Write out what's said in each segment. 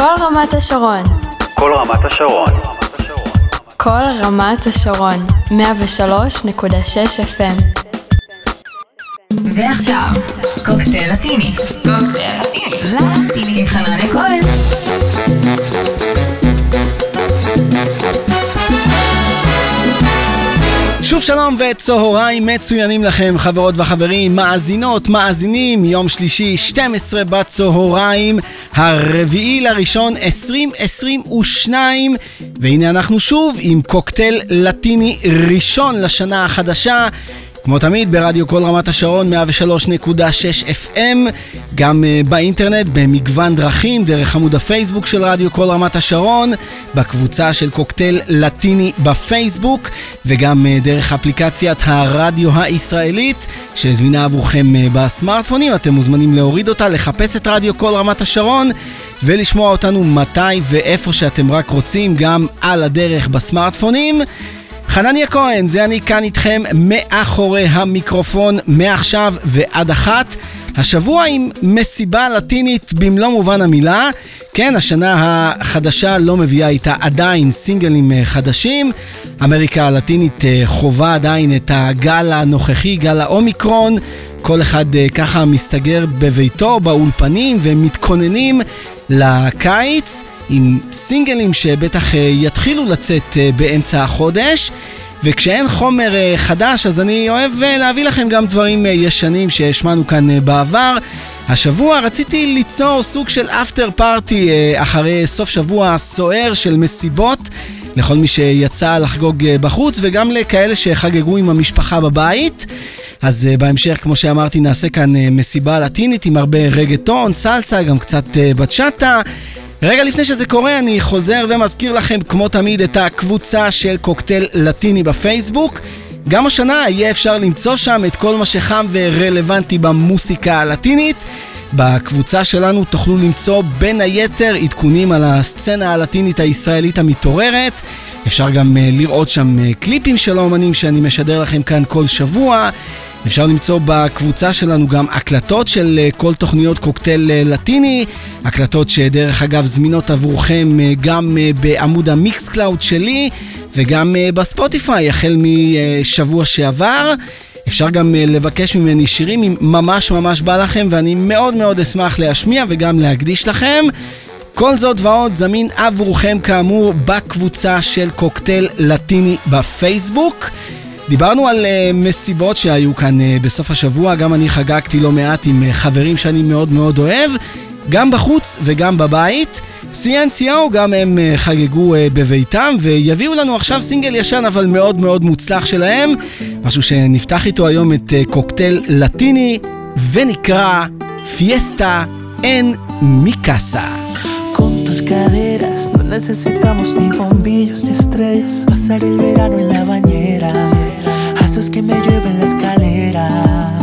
כל רמת השרון. כל רמת השרון. כל רמת השרון. 103.6 FM. ועכשיו, קוקטייל לטיני. קוקטייל לטיני. לטיני עם חנניה כהן. שוב שלום וצהריים מצוינים לכם חברות וחברים, מאזינות, מאזינים, יום שלישי 12 בצהריים, הרביעי לראשון 2022 והנה אנחנו שוב עם קוקטייל לטיני ראשון לשנה החדשה כמו תמיד ברדיו כל רמת השרון 103.6 FM, גם uh, באינטרנט במגוון דרכים, דרך עמוד הפייסבוק של רדיו כל רמת השרון, בקבוצה של קוקטייל לטיני בפייסבוק, וגם uh, דרך אפליקציית הרדיו הישראלית, שזמינה עבורכם uh, בסמארטפונים, אתם מוזמנים להוריד אותה, לחפש את רדיו כל רמת השרון, ולשמוע אותנו מתי ואיפה שאתם רק רוצים, גם על הדרך בסמארטפונים. חנניה כהן, זה אני כאן איתכם מאחורי המיקרופון, מעכשיו ועד אחת. השבוע עם מסיבה לטינית במלוא מובן המילה. כן, השנה החדשה לא מביאה איתה עדיין סינגלים אה, חדשים. אמריקה הלטינית אה, חווה עדיין את הגל הנוכחי, גל האומיקרון. כל אחד אה, ככה מסתגר בביתו, באולפנים, ומתכוננים לקיץ. עם סינגלים שבטח אה, יתחילו לצאת אה, באמצע החודש. וכשאין חומר אה, חדש, אז אני אוהב להביא לכם גם דברים ישנים שהשמענו כאן בעבר. השבוע רציתי ליצור סוג של אפטר פארטי אחרי סוף שבוע סוער של מסיבות לכל מי שיצא לחגוג בחוץ וגם לכאלה שחגגו עם המשפחה בבית. אז בהמשך, כמו שאמרתי, נעשה כאן מסיבה לטינית עם הרבה רגטון, סלסה, גם קצת בצ'אטה. רגע לפני שזה קורה, אני חוזר ומזכיר לכם, כמו תמיד, את הקבוצה של קוקטייל לטיני בפייסבוק. גם השנה יהיה אפשר למצוא שם את כל מה שחם ורלוונטי במוסיקה הלטינית. בקבוצה שלנו תוכלו למצוא בין היתר עדכונים על הסצנה הלטינית הישראלית המתעוררת. אפשר גם uh, לראות שם uh, קליפים של האומנים שאני משדר לכם כאן כל שבוע. אפשר למצוא בקבוצה שלנו גם הקלטות של uh, כל תוכניות קוקטייל לטיני, הקלטות שדרך אגב זמינות עבורכם גם בעמוד המיקס קלאוד שלי וגם בספוטיפיי החל משבוע שעבר. אפשר גם לבקש ממני שירים אם ממש ממש בא לכם ואני מאוד מאוד אשמח להשמיע וגם להקדיש לכם. כל זאת ועוד זמין עבורכם כאמור בקבוצה של קוקטייל לטיני בפייסבוק. דיברנו על uh, מסיבות שהיו כאן uh, בסוף השבוע, גם אני חגגתי לא מעט עם uh, חברים שאני מאוד מאוד אוהב, גם בחוץ וגם בבית. CNCO גם הם uh, חגגו uh, בביתם ויביאו לנו עכשיו סינגל ישן אבל מאוד מאוד מוצלח שלהם, משהו שנפתח איתו היום את uh, קוקטייל לטיני ונקרא פיאסטה אין מיקאסה. No necesitamos ni bombillos ni estrellas. Pasar el verano en la bañera. Haces que me llueve en la escalera.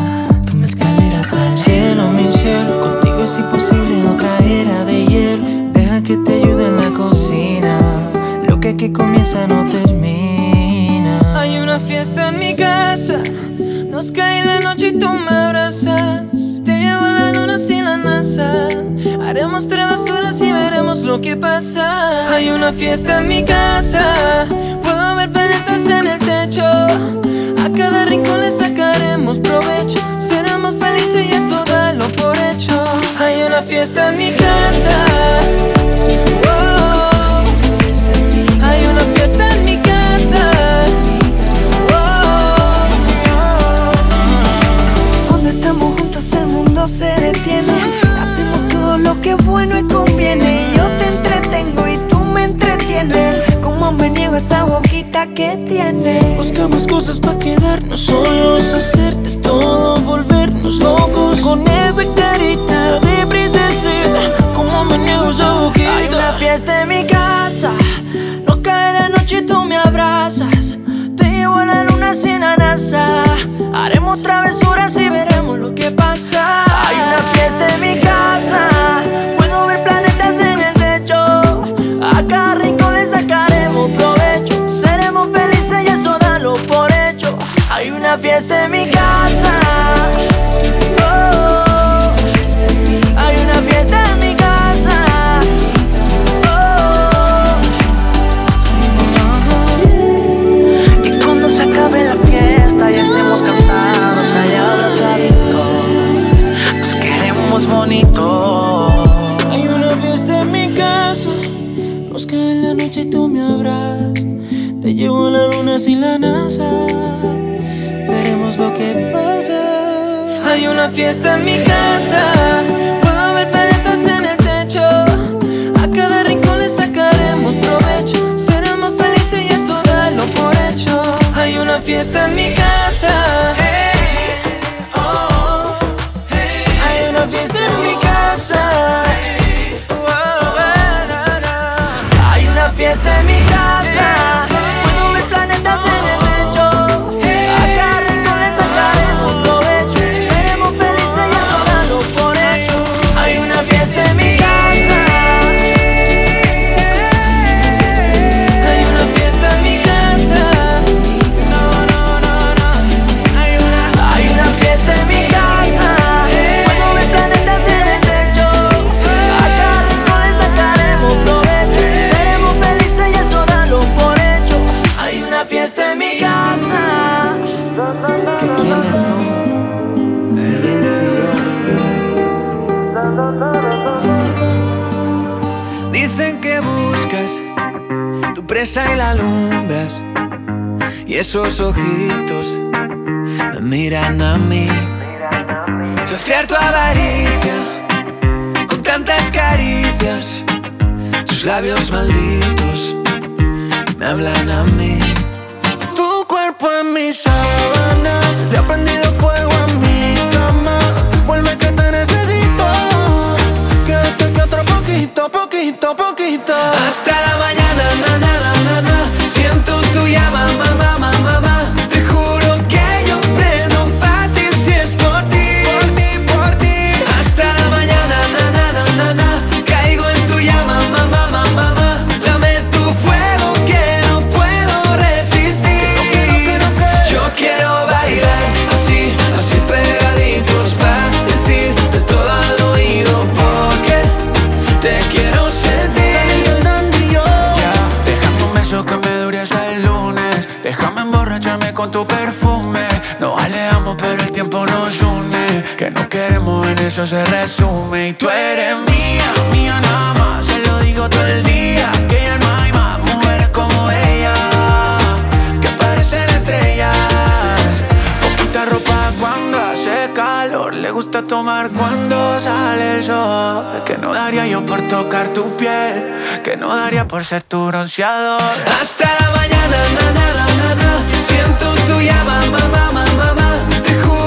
Tú me escaleras al cielo, mi cielo. Contigo es imposible otra era de hielo. Deja que te ayude en la cocina. Lo que aquí comienza no termina. Hay una fiesta en mi casa. Nos cae la noche y tú me abrazas. Te llevo a la luna sin la NASA. Haremos travesuras y veremos lo que pasa. Hay una fiesta en mi casa. Puedo ver planetas en el techo. A cada rincón le sacaremos provecho. Seremos felices y eso dalo por hecho. Hay una fiesta en mi casa. Es bueno y conviene. Yo te entretengo y tú me entretienes. Como me niego esa boquita que tienes. Buscamos cosas para quedarnos solos, hacerte todo, volvernos locos. Con esa carita de princesita, como me niego a esa boquita. Hay una fiesta en mi casa. Luna sin NASA. Haremos travesuras y veremos lo que pasa. Hay una fiesta en mi casa. Puedo ver planetas en el techo. A cada rincón le sacaremos provecho. Seremos felices y eso dalo por hecho. Hay una fiesta en mi casa. sin la NASA. Veremos lo que pasa. Hay una fiesta en mi casa. ojos eso se resume y tú eres mía, mía nada más. Se lo digo todo el día que ya no hay más mujeres como ella que parecen estrellas. Poquita ropa cuando hace calor, le gusta tomar cuando sale el sol. Que no daría yo por tocar tu piel, que no daría por ser tu bronceador. Hasta la mañana, na, na, na, na, siento tu llama, mamá, mamá, mamá, te juro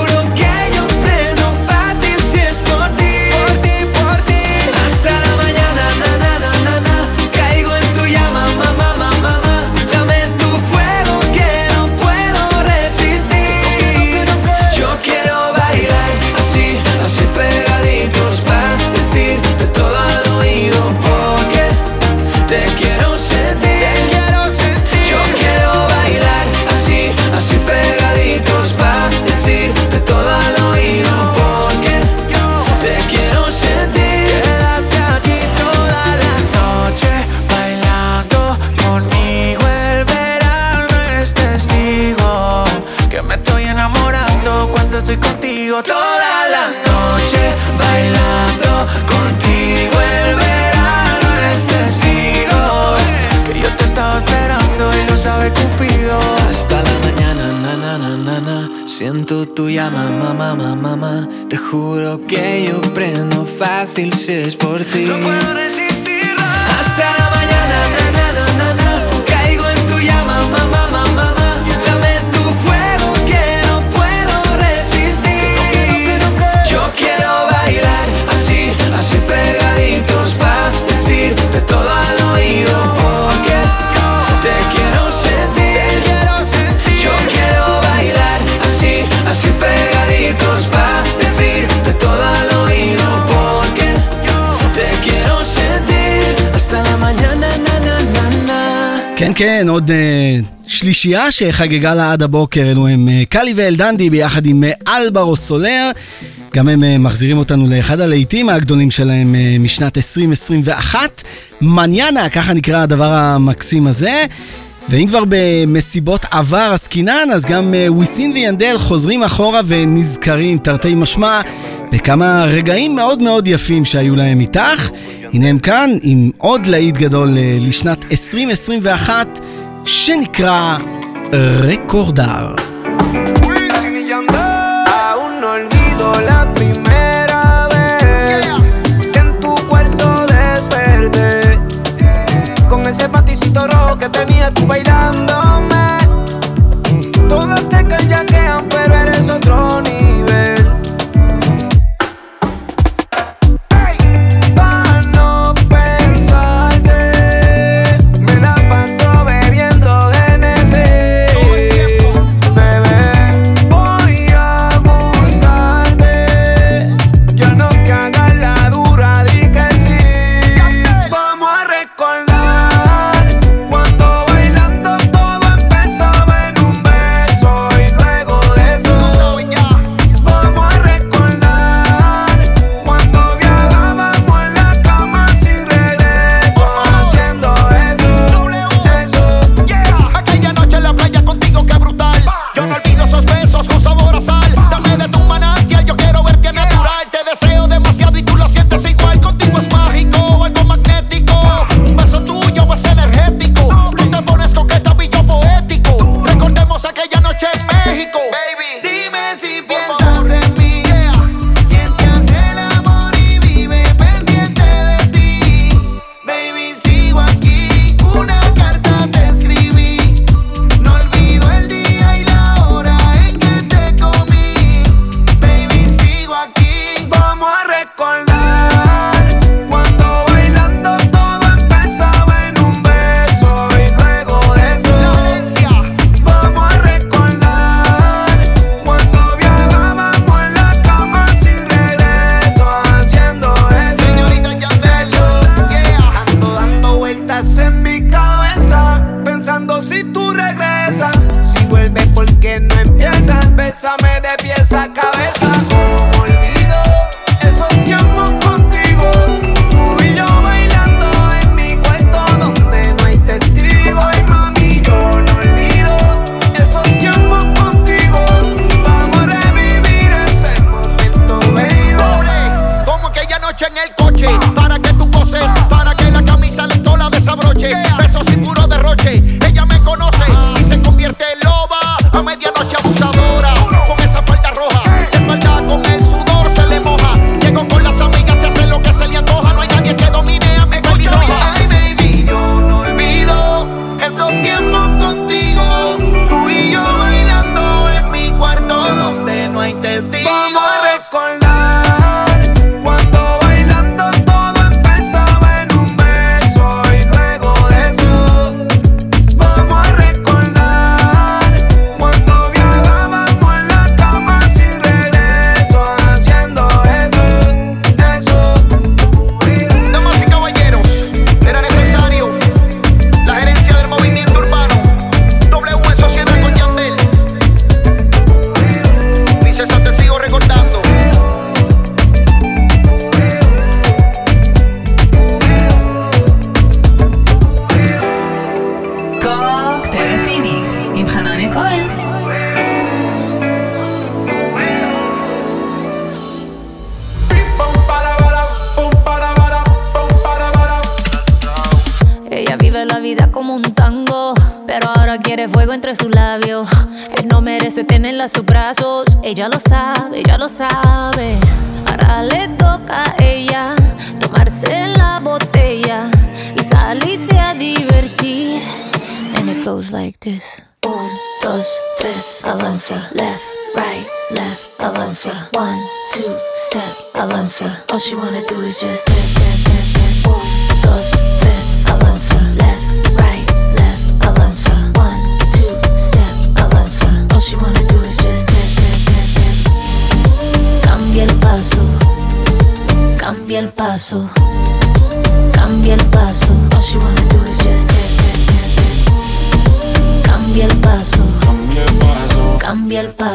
Siento tu llama, mamá, mamá, mamá. Te juro que yo prendo fácil si es por ti. כן, כן, עוד uh, שלישייה שחגגה לה עד הבוקר, אלו הם uh, קאלי ואלדנדי ביחד עם אה, אלברו סולר. גם הם uh, מחזירים אותנו לאחד הלהיטים הגדולים שלהם uh, משנת 2021. מניאנה, ככה נקרא הדבר המקסים הזה. ואם כבר במסיבות עבר עסקינן, אז גם אה, וויסין ויאנדל חוזרים אחורה ונזכרים, תרתי משמע, בכמה רגעים מאוד מאוד יפים שהיו להם איתך. הנה הם כאן עם עוד להיט גדול אה, לשנת 2021, שנקרא רקורדר. bailando.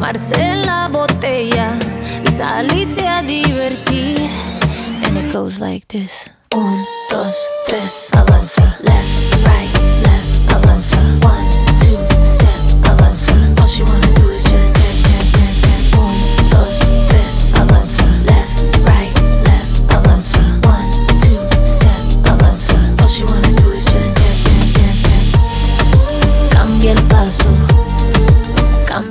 tomarse la botella y salirse a divertir. And it goes like this. Un, dos, tres, avanza. Left, right, left, avanza. One, two, step, avanza. All she wanna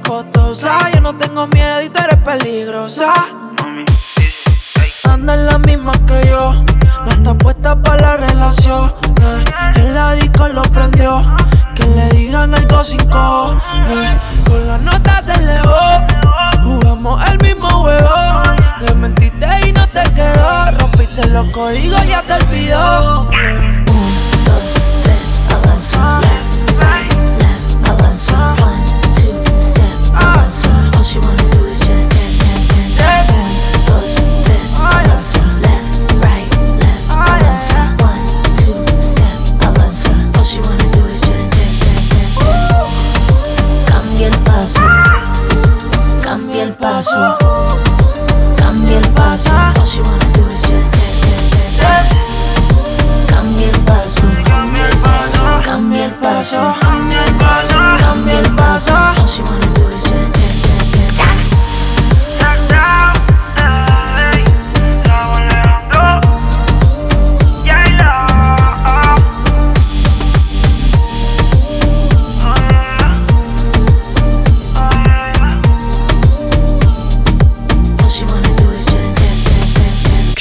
costosa. Yo no tengo miedo y tú eres peligrosa. Anda en la misma que yo, no está puesta para la relación. En la disco lo prendió, que le digan algo sin cojones. Con la nota se elevó, jugamos el mismo juego. Le mentiste y no te quedó, rompiste los códigos, ya te olvidó.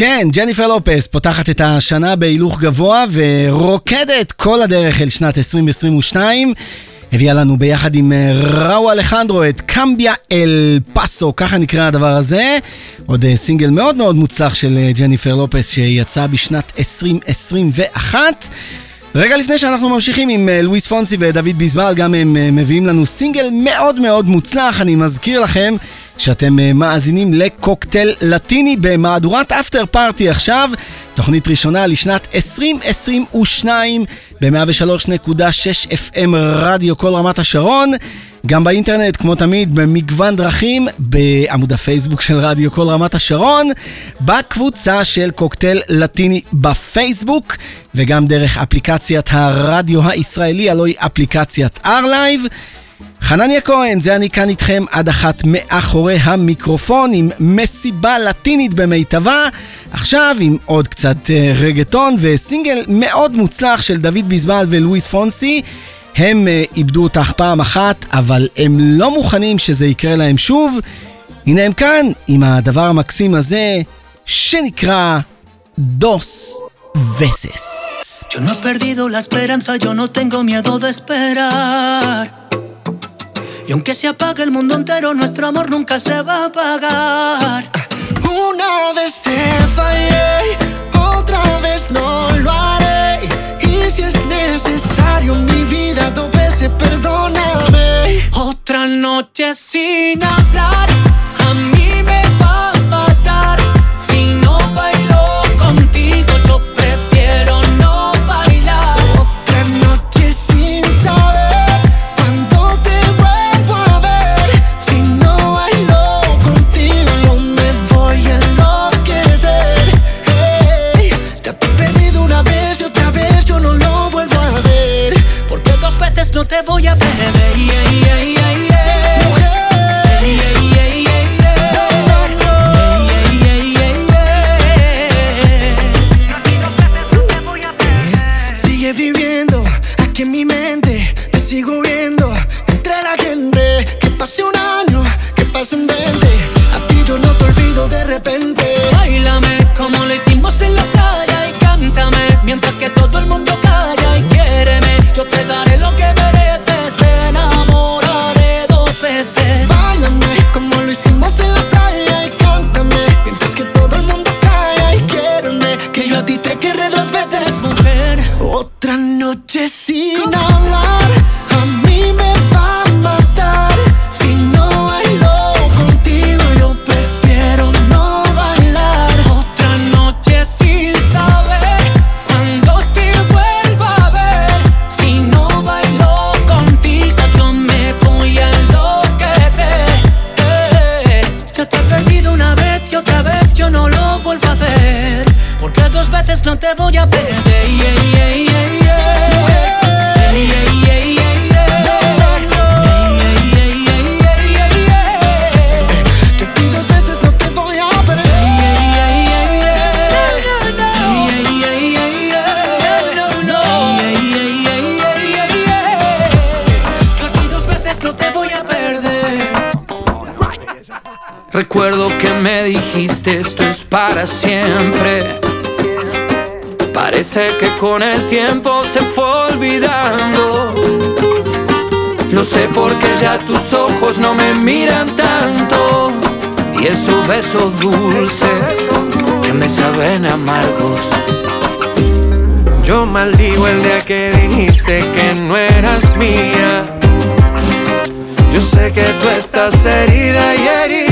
כן, ג'ניפר לופס פותחת את השנה בהילוך גבוה ורוקדת כל הדרך אל שנת 2022. הביאה לנו ביחד עם אה, ראו אלחנדרו את קמביה אל פאסו, ככה נקרא הדבר הזה. עוד אה, סינגל מאוד מאוד מוצלח של אה, ג'ניפר לופס שיצא בשנת 2021. רגע לפני שאנחנו ממשיכים עם לואיס פונסי ודוד ביזבל, גם הם מביאים לנו סינגל מאוד מאוד מוצלח. אני מזכיר לכם שאתם אה, מאזינים לקוקטייל לטיני במהדורת אפטר פארטי עכשיו, תוכנית ראשונה לשנת 2022 ב-103.6 FM רדיו כל רמת השרון. גם באינטרנט, כמו תמיד, במגוון דרכים, בעמוד הפייסבוק של רדיו כל רמת השרון, בקבוצה של קוקטייל לטיני בפייסבוק, וגם דרך אפליקציית הרדיו הישראלי, הלוא היא אפליקציית R-Live. חנניה כהן, זה אני כאן איתכם עד אחת מאחורי המיקרופון עם מסיבה לטינית במיטבה. עכשיו עם עוד קצת אה, רגטון וסינגל מאוד מוצלח של דוד ביזבל ולואיס פונסי. הם אה, איבדו אותך פעם אחת, אבל הם לא מוכנים שזה יקרה להם שוב. הנה הם כאן עם הדבר המקסים הזה, שנקרא דוס וסס. Yo no he perdido la esperanza, yo no tengo miedo de esperar. Y aunque se apague el mundo entero, nuestro amor nunca se va a apagar. Una vez te fallé, otra vez no lo haré. Y si es necesario, mi vida dos veces perdóname. Otra noche sin hablar, a mí me va a matar. Si mente, te sigo viendo entre la gente. Que pasión me miran tanto y esos besos dulces que me saben amargos. Yo maldigo el día que dijiste que no eras mía. Yo sé que tú estás herida y herida.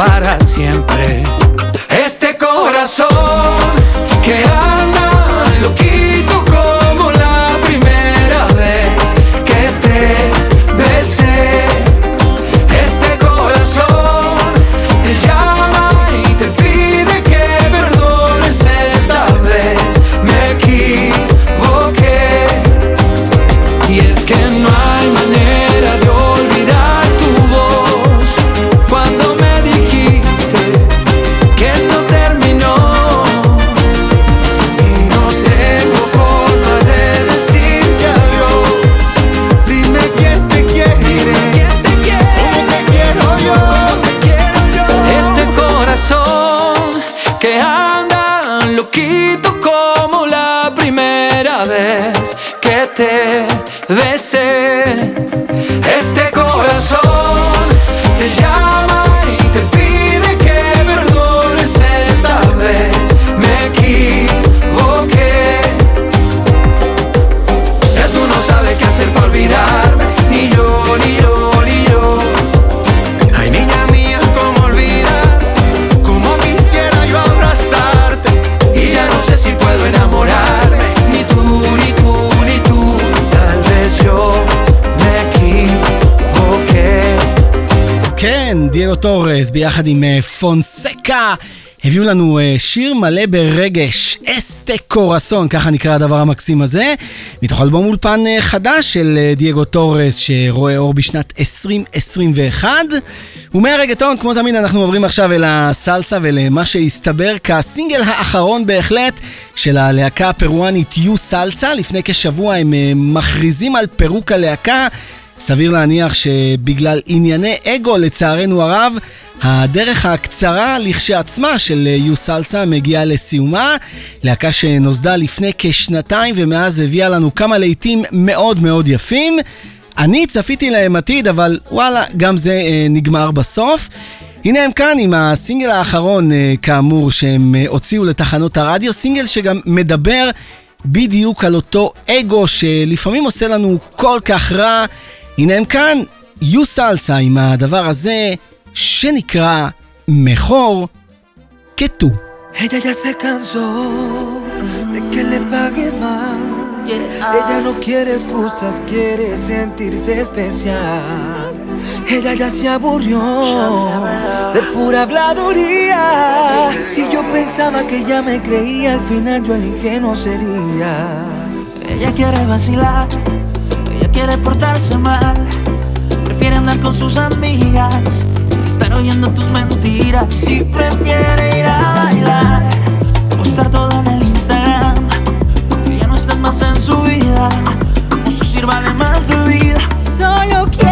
para טורס ביחד עם אה, פונסקה הביאו לנו אה, שיר מלא ברגש, Este Corazón, ככה נקרא הדבר המקסים הזה, מתוך אלבום אולפן אה, חדש של דייגו טורס שרואה אור בשנת 2021. ומהרגאטון, כמו תמיד, אנחנו עוברים עכשיו אל הסלסה ולמה שהסתבר כסינגל האחרון בהחלט של הלהקה הפרואנית You Salsa. לפני כשבוע הם מכריזים על פירוק הלהקה. סביר להניח שבגלל ענייני אגו, לצערנו הרב, הדרך הקצרה לכשעצמה של יו סלסה מגיעה לסיומה. להקה שנוסדה לפני כשנתיים ומאז הביאה לנו כמה להיטים מאוד מאוד יפים. אני צפיתי להם עתיד, אבל וואלה, גם זה אה, נגמר בסוף. הנה הם כאן עם הסינגל האחרון, אה, כאמור, שהם אה, הוציאו לתחנות הרדיו, סינגל שגם מדבר בדיוק על אותו אגו שלפעמים עושה לנו כל כך רע. הנה הם כאן, יו סלסה עם הדבר הזה שנקרא מכור כתו. Ella ya se cansó de que le pague mal. Ella no quiere excusas, quiere sentirse especial. Ella ya se aburrió de pura habladuría. Y yo pensaba que ya me creía, al final yo el ingenuo sería. Ella quiere vacilar quiere portarse mal. Prefiere andar con sus amigas estar oyendo tus mentiras. Si prefiere ir a bailar o estar todo en el Instagram, que ya no estés más en su vida. O su sirva de más bebida. Solo quiero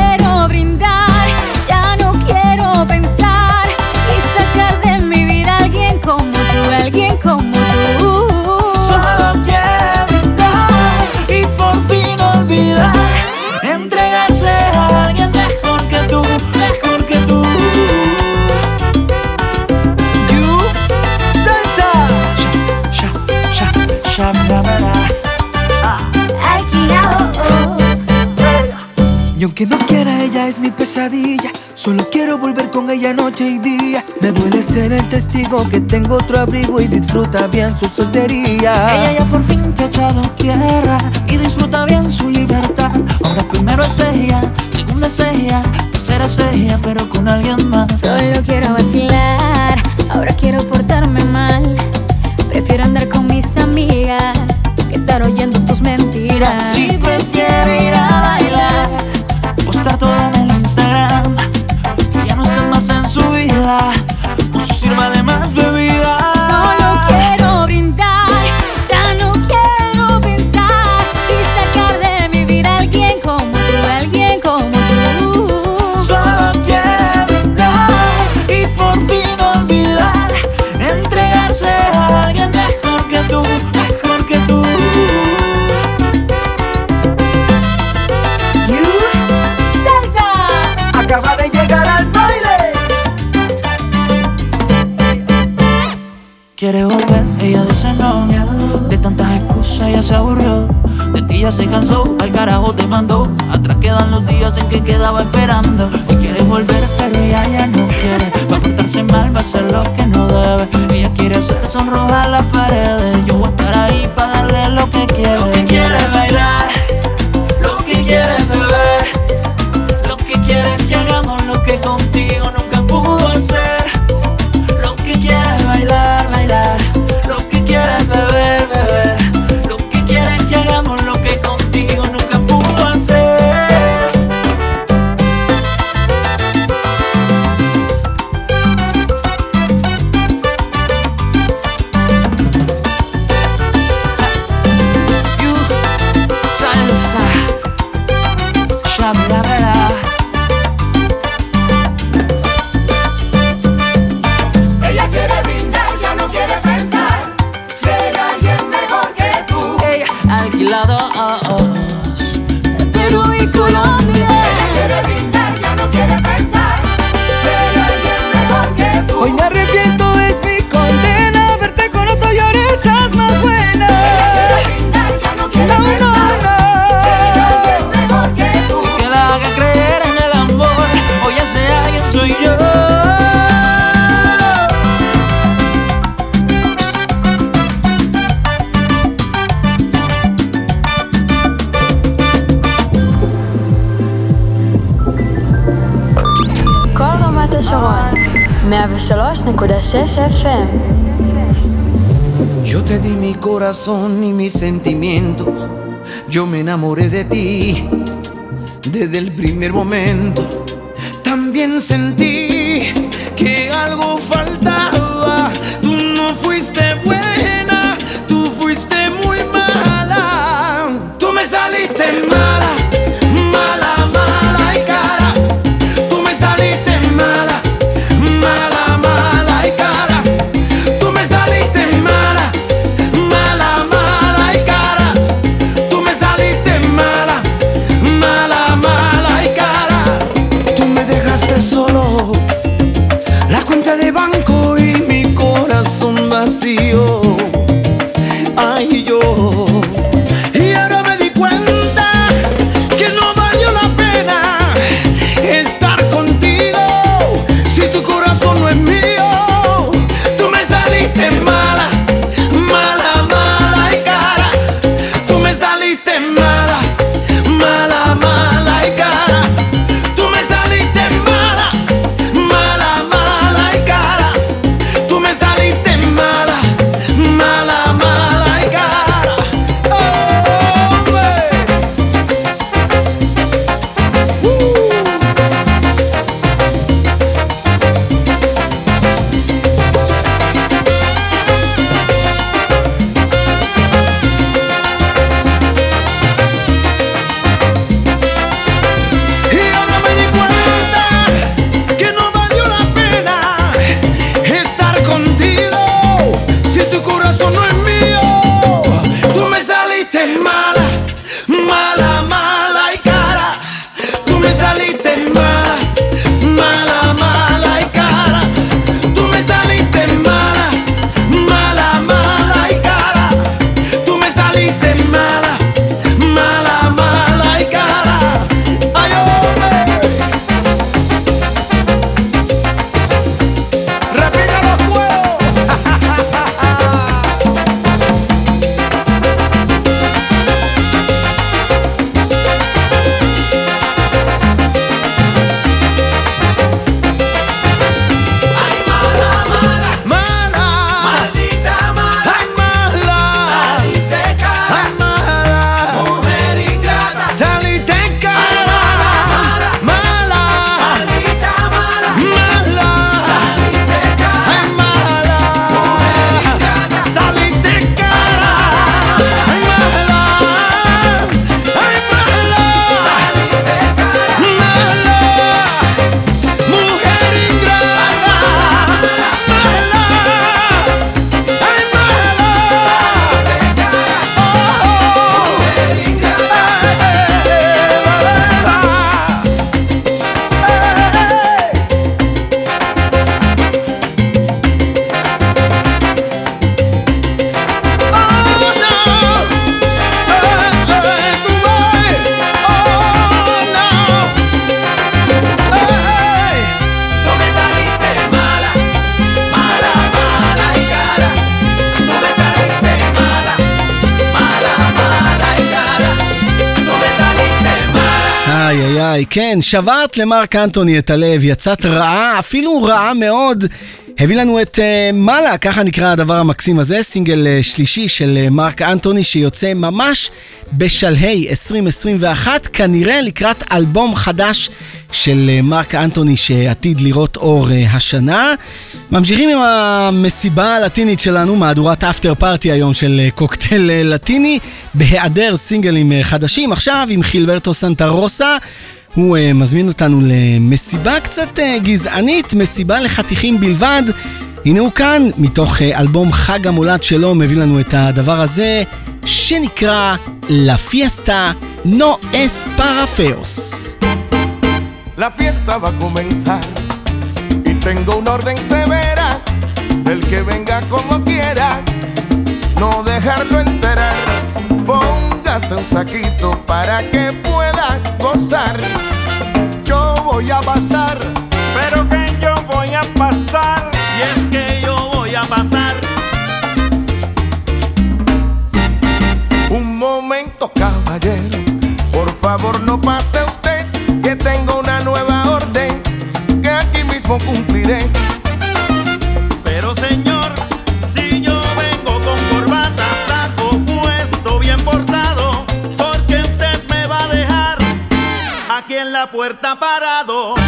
es mi pesadilla. Solo quiero volver con ella noche y día. Me duele ser el testigo que tengo otro abrigo y disfruta bien su soltería. Ella ya por fin te ha echado tierra y disfruta bien su libertad. Ahora primero es ella, segunda es ella, tercera es ella, pero con alguien más. Solo quiero vacilar, ahora quiero portarme mal. 103.6 FM. Yo te di mi corazón y mis sentimientos. Yo me enamoré de ti desde el primer momento. También sentí que algo faltaba. Tú no fuiste buena, tú fuiste muy mala. Tú me saliste mala. איי, כן, שברת למרק אנטוני את הלב, יצאת רעה, אפילו רעה מאוד. הביא לנו את uh, מעלה, ככה נקרא הדבר המקסים הזה, סינגל uh, שלישי של uh, מרק אנטוני שיוצא ממש בשלהי 2021, כנראה לקראת אלבום חדש של uh, מרק אנטוני שעתיד לראות אור uh, השנה. ממשיכים עם המסיבה הלטינית שלנו, מהדורת אפטר פארטי היום של uh, קוקטייל uh, לטיני, בהיעדר סינגלים uh, חדשים, עכשיו עם חילברטו סנטה רוסה. הוא uh, מזמין אותנו למסיבה קצת uh, גזענית, מסיבה לחתיכים בלבד. הנה הוא כאן, מתוך uh, אלבום חג המולד שלו, מביא לנו את הדבר הזה, שנקרא La Fiesta No es para feos. La fiesta va a comenzar y tengo una orden severa del que venga como quiera, no dejarlo enterar. Póngase un saquito para que pueda gozar. Yo voy a pasar, pero que yo voy a pasar. Y es que yo voy a pasar. Un momento, caballero, por favor no pase usted, que tengo una nueva orden que aquí mismo cumpliré. la puerta parado.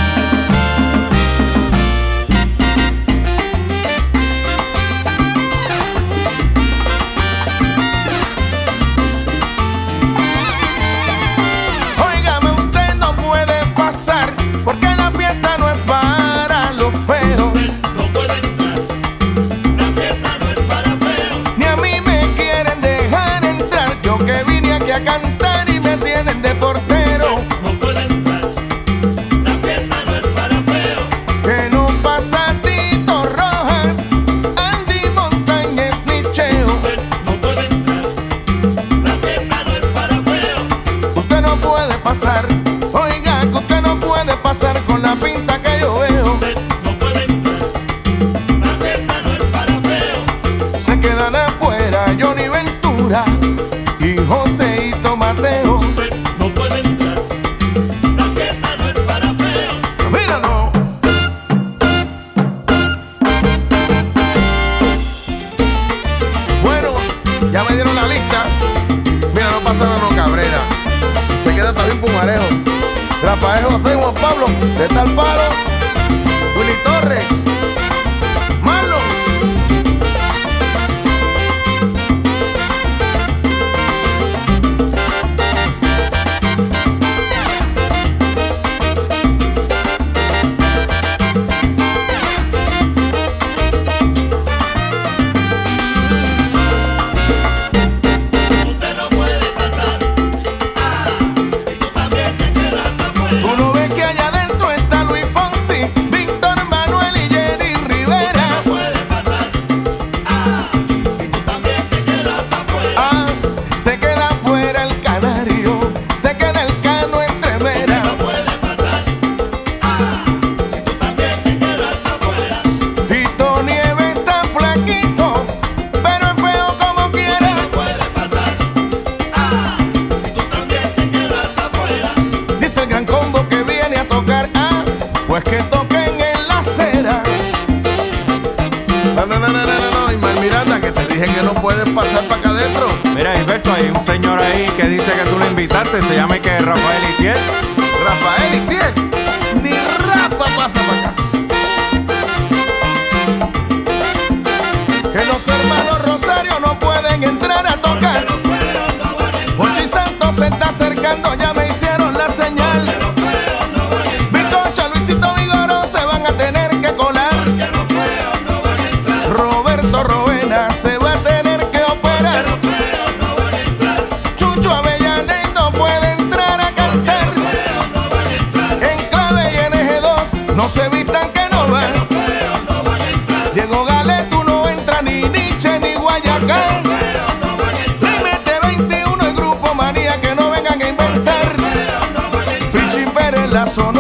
invitarte, se llama que Rafael Izquierdo. la zona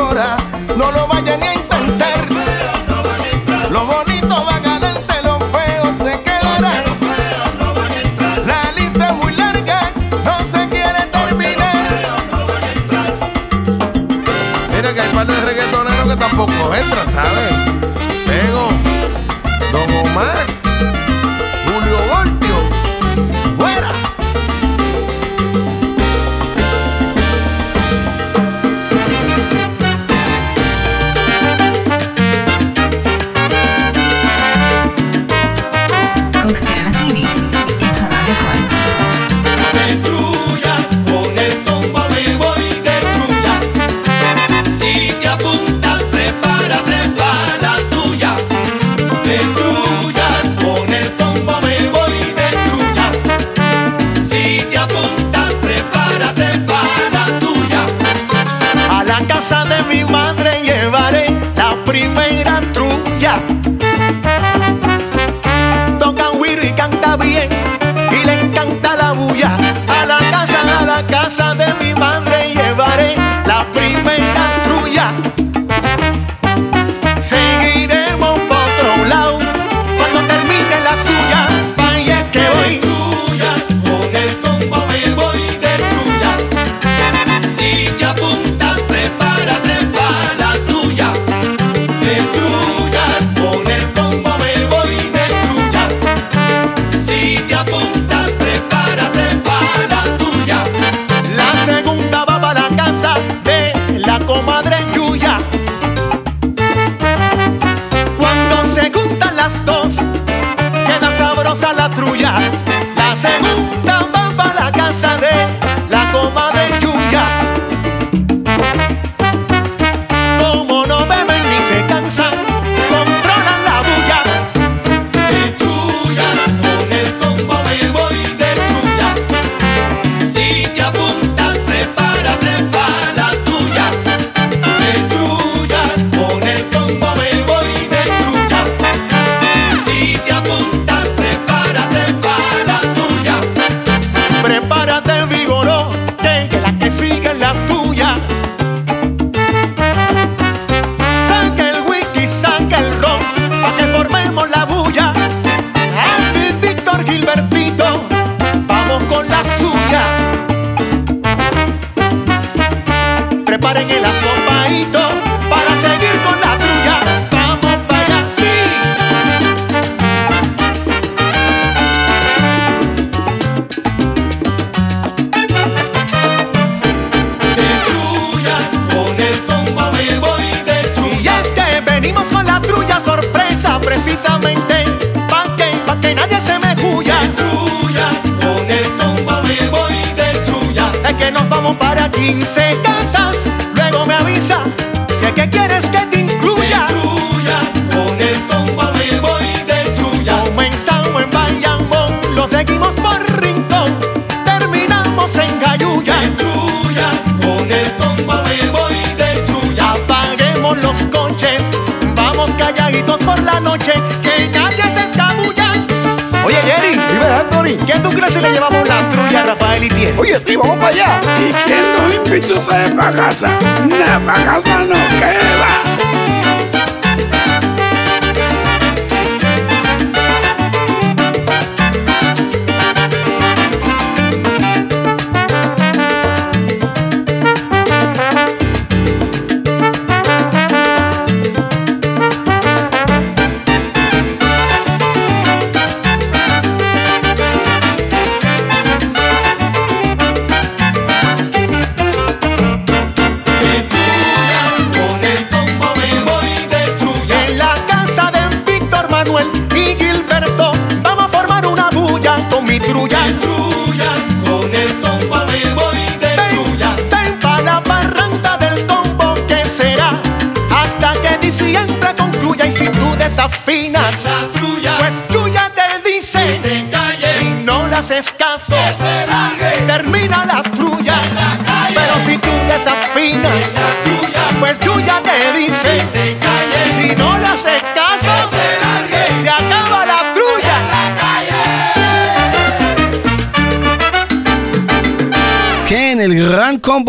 casa?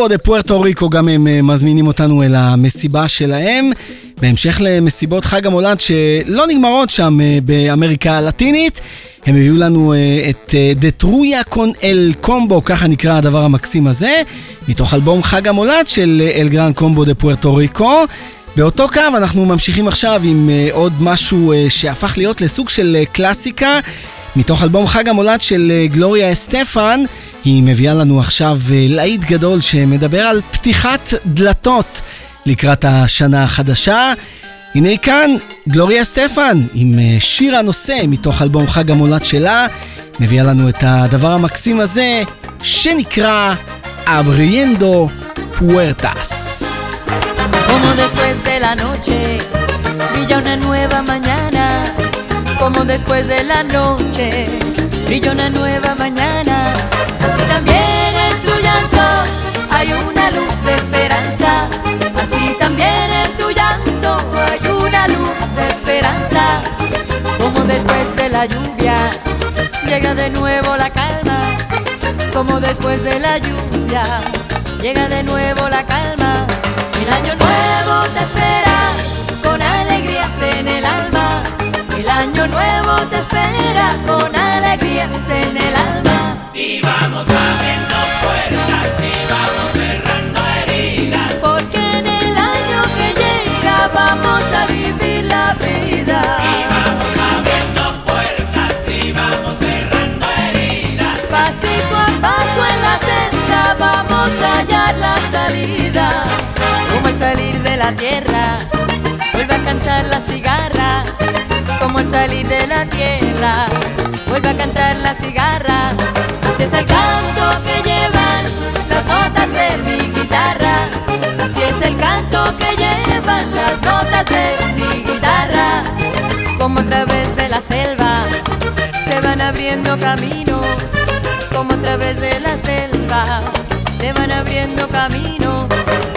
גרן קומבו דה פוארטו ריקו גם הם מזמינים אותנו אל המסיבה שלהם. בהמשך למסיבות חג המולד שלא נגמרות שם אה, באמריקה הלטינית, הם הביאו לנו אה, את De Trulla אה, con el Combo, ככה נקרא הדבר המקסים הזה, מתוך אלבום חג המולד של אל גרן קומבו דה פוארטו ריקו. באותו קו אנחנו ממשיכים עכשיו עם עוד משהו שהפך להיות לסוג של קלאסיקה, מתוך אלבום חג המולד של גלוריה אסטפן. היא מביאה לנו עכשיו להיט גדול שמדבר על פתיחת דלתות. לקראת השנה החדשה. הנה כאן גלוריה סטפן עם אה, שיר הנושא מתוך אלבום חג המולד שלה, מביאה לנו את הדבר המקסים הזה שנקרא אבריינדו פוארטס. Como después de la noche brilla una nueva mañana, como después de la noche brilla una nueva mañana, así también en tu llanto hay una luz de esperanza. Así también en tu llanto hay una luz de esperanza. Como después de la lluvia llega de nuevo la calma. Como después de la lluvia llega de nuevo la calma. El año nuevo te espera con alegrías en el alma. El año nuevo te espera con alegrías en el alma. Y vamos abriendo puertas y vamos cerrando heridas. vamos a vivir la vida. Y vamos abriendo puertas y vamos cerrando heridas. Pasito a paso en la senda vamos a hallar la salida. Como al salir de la tierra, vuelve a cantar la cigarra. Como al salir de la tierra, vuelve a cantar la cigarra. Así es el canto que llevan las notas de mi guitarra. Así es el canto que llevan las notas de mi guitarra. Como a través de la selva se van abriendo caminos. Como a través de la selva se van abriendo caminos.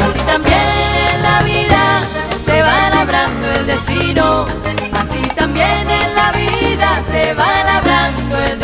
Así también en la vida se va labrando el destino. Se va labrando el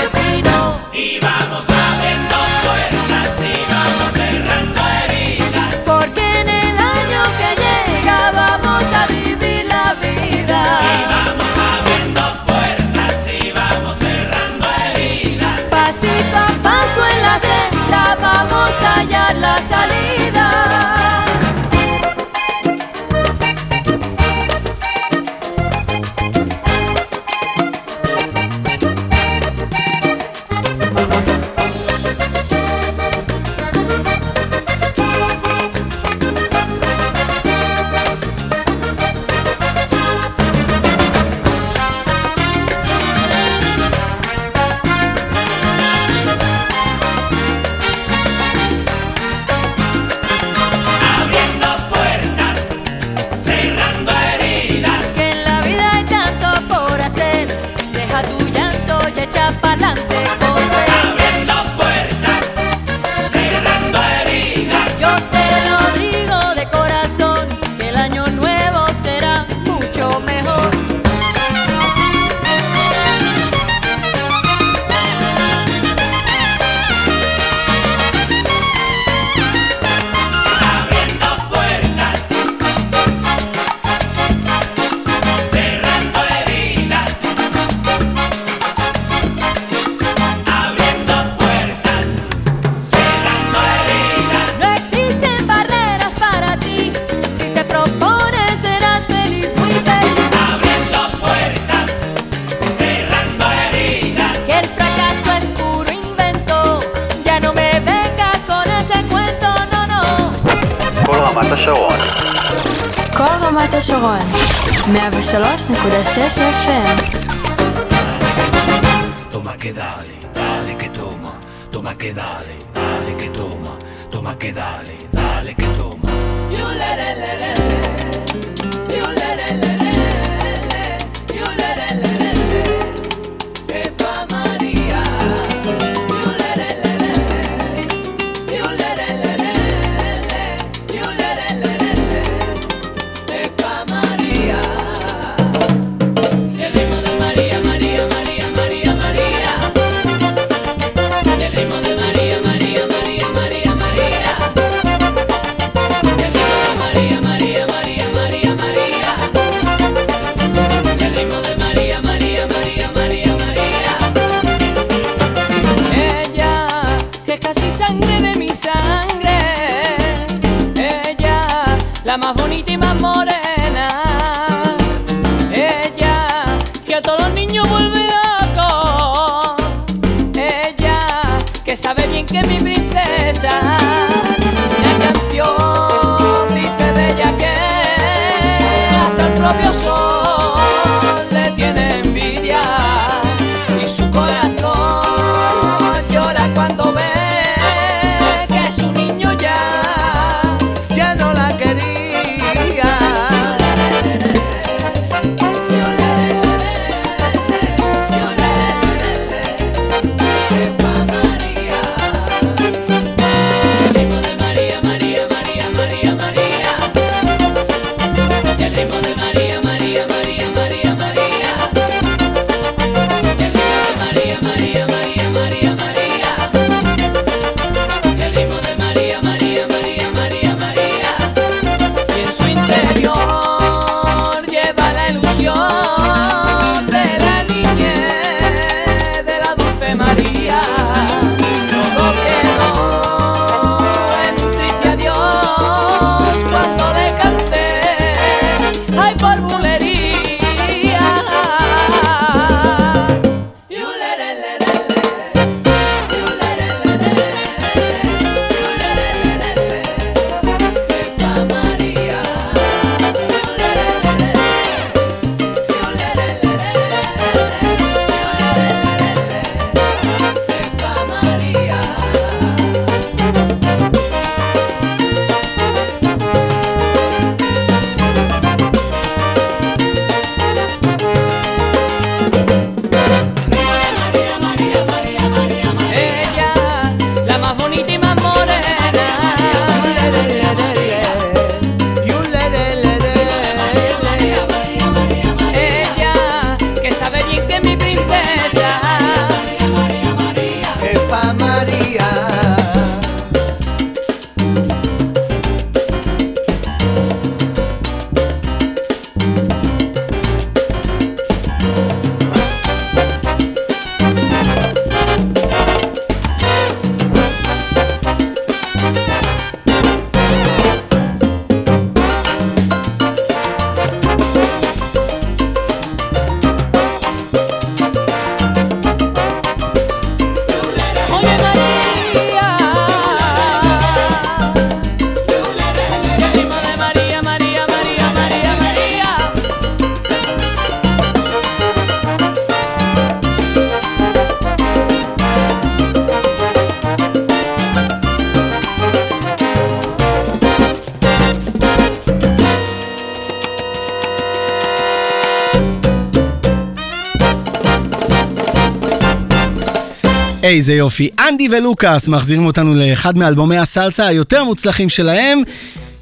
אוקיי, איזה יופי. אנדי ולוקאס מחזירים אותנו לאחד מאלבומי הסלסה היותר מוצלחים שלהם.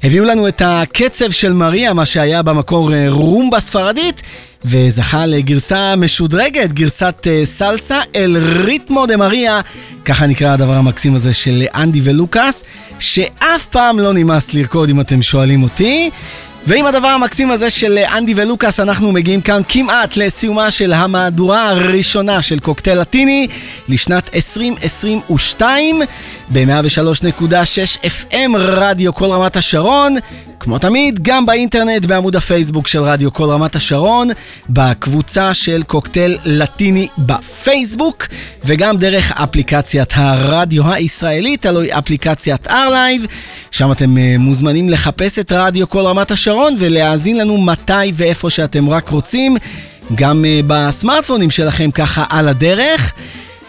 הביאו לנו את הקצב של מריה, מה שהיה במקור אה, רומבה ספרדית, וזכה לגרסה משודרגת, גרסת אה, סלסה אל ריתמו דה מריה, ככה נקרא הדבר המקסים הזה של אנדי ולוקאס, שאף פעם לא נמאס לרקוד אם אתם שואלים אותי. ועם הדבר המקסים הזה של אה, אנדי ולוקאס אנחנו מגיעים כאן כמעט לסיומה של המהדורה הראשונה של קוקטייל לטיני לשנת 2022 ב-103.6 FM רדיו כל רמת השרון כמו תמיד, גם באינטרנט, בעמוד הפייסבוק של רדיו כל רמת השרון, בקבוצה של קוקטייל לטיני בפייסבוק, וגם דרך אפליקציית הרדיו הישראלית, הלוא היא אפליקציית R-Live, שם אתם אה, מוזמנים לחפש את רדיו כל רמת השרון. השרון ולהאזין לנו מתי ואיפה שאתם רק רוצים, גם uh, בסמארטפונים שלכם ככה על הדרך.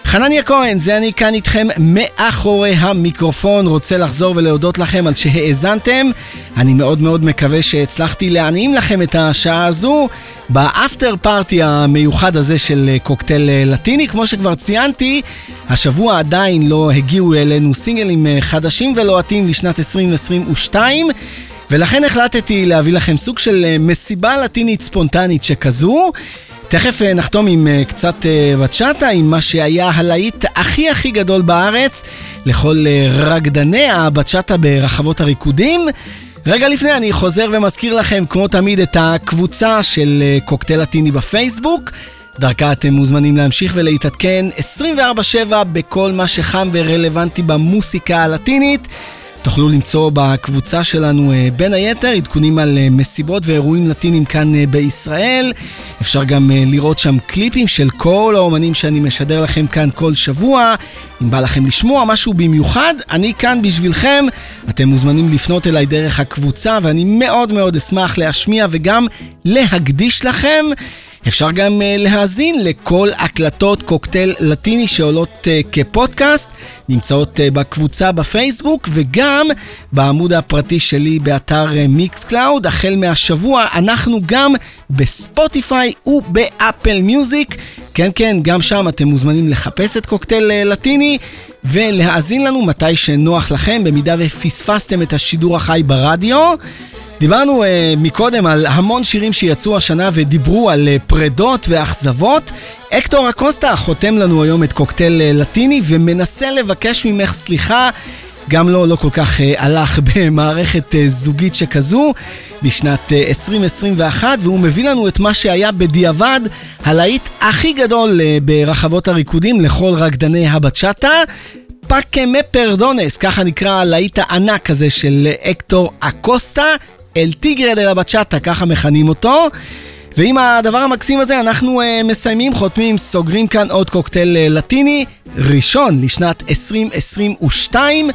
חנניה כהן, זה אני כאן איתכם מאחורי המיקרופון, רוצה לחזור ולהודות לכם על שהאזנתם. אני מאוד מאוד מקווה שהצלחתי להנעים לכם את השעה הזו באפטר פארטי המיוחד הזה של קוקטייל לטיני. כמו שכבר ציינתי, השבוע עדיין לא הגיעו אלינו סינגלים חדשים ולוהטים לשנת 2022. ולכן החלטתי להביא לכם סוג של מסיבה לטינית ספונטנית שכזו. תכף אה, נחתום עם אה, קצת אה, בצ'אטה, עם מה שהיה הלהיט הכי הכי גדול בארץ לכל רקדני הבצ'אטה ברחבות הריקודים. רגע לפני אני חוזר ומזכיר לכם, כמו תמיד, את הקבוצה של קוקטייל לטיני בפייסבוק. דרכה אתם מוזמנים להמשיך ולהתעדכן 24/7 בכל מה שחם ורלוונטי במוסיקה הלטינית. תוכלו למצוא בקבוצה שלנו אה, בין היתר עדכונים על אה, מסיבות ואירועים לטינים כאן אה, בישראל. אפשר גם לראות שם קליפים של כל האומנים שאני משדר לכם כאן כל שבוע. אם בא לכם לשמוע משהו במיוחד, אני כאן בשבילכם. אתם מוזמנים לפנות אליי דרך הקבוצה ואני מאוד מאוד אשמח להשמיע וגם להקדיש לכם. אפשר גם uh, להאזין לכל הקלטות קוקטייל לטיני שעולות uh, כפודקאסט, נמצאות uh, בקבוצה בפייסבוק וגם בעמוד הפרטי שלי באתר Mix uh, cloud. החל מהשבוע אנחנו גם בספוטיפיי ובאפל מיוזיק. כן, כן, גם שם אתם מוזמנים לחפש את קוקטייל uh, לטיני. ולהאזין לנו מתי שנוח לכם, במידה ופספסתם את השידור החי ברדיו. דיברנו uh, מקודם על המון שירים שיצאו השנה ודיברו על uh, פרידות ואכזבות. אקטור אקוסטה חותם לנו היום את קוקטייל uh, לטיני ומנסה לבקש ממך סליחה. גם לו, לא כל כך uh, הלך במערכת uh, זוגית שכזו בשנת uh, 2021 והוא מביא לנו את מה שהיה בדיעבד הלהיט הכי גדול uh, ברחבות הריקודים לכל רקדני הבצ'אטה Pa' Que Me Perdones, ככה נקרא הלהיט הענק הזה של אקטור אקוסטה El Tigre de la Bachata, ככה מכנים אותו. ועם הדבר המקסים הזה אנחנו uh, מסיימים, חותמים, סוגרים כאן עוד קוקטייל uh, לטיני ראשון לשנת 2022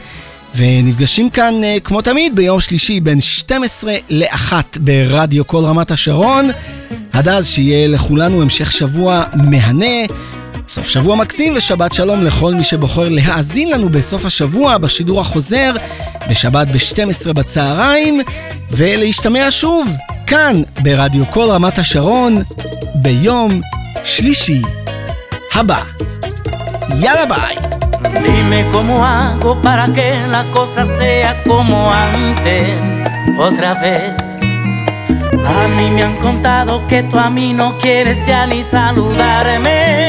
ונפגשים כאן uh, כמו תמיד ביום שלישי בין 12 ל-1 ברדיו כל רמת השרון. עד אז שיהיה לכולנו המשך שבוע מהנה. סוף שבוע מקסים ושבת שלום לכל מי שבוחר להאזין לנו בסוף השבוע בשידור החוזר בשבת ב-12 בצהריים ולהשתמע שוב כאן ברדיו כל רמת השרון ביום שלישי הבא. יאללה ביי! Dime cómo hago para que la cosa sea como antes, otra vez. A mí me han contado que tú a mí no quieres ya ni saludarme.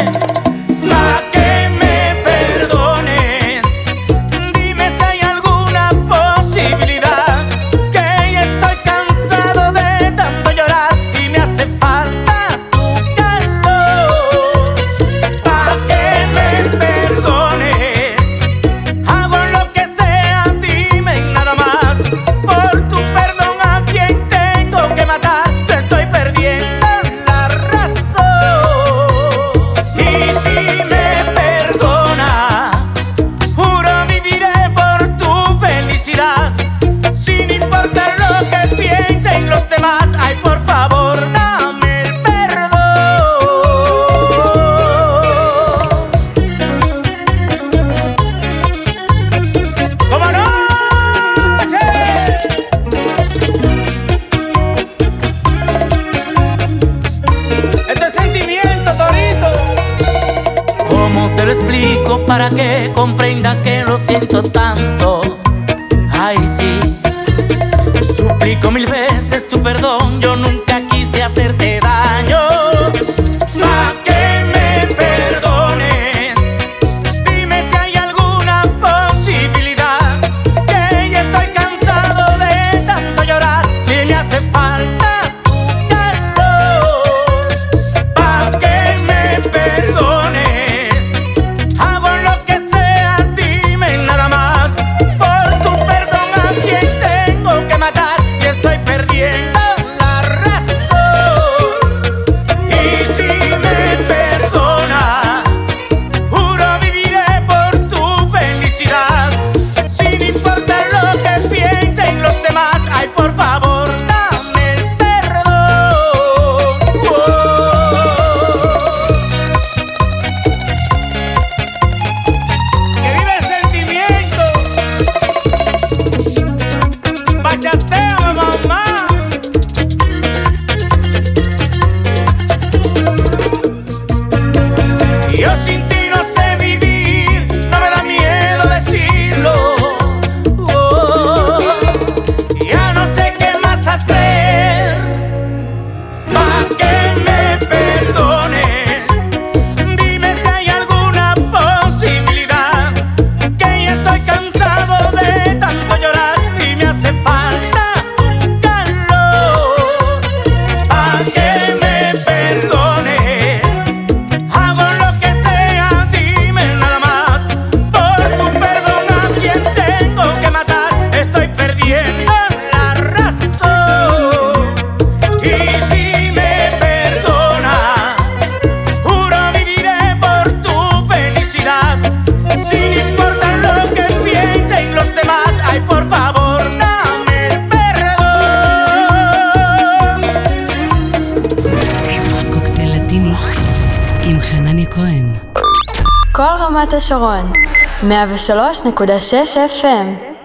103.6 FM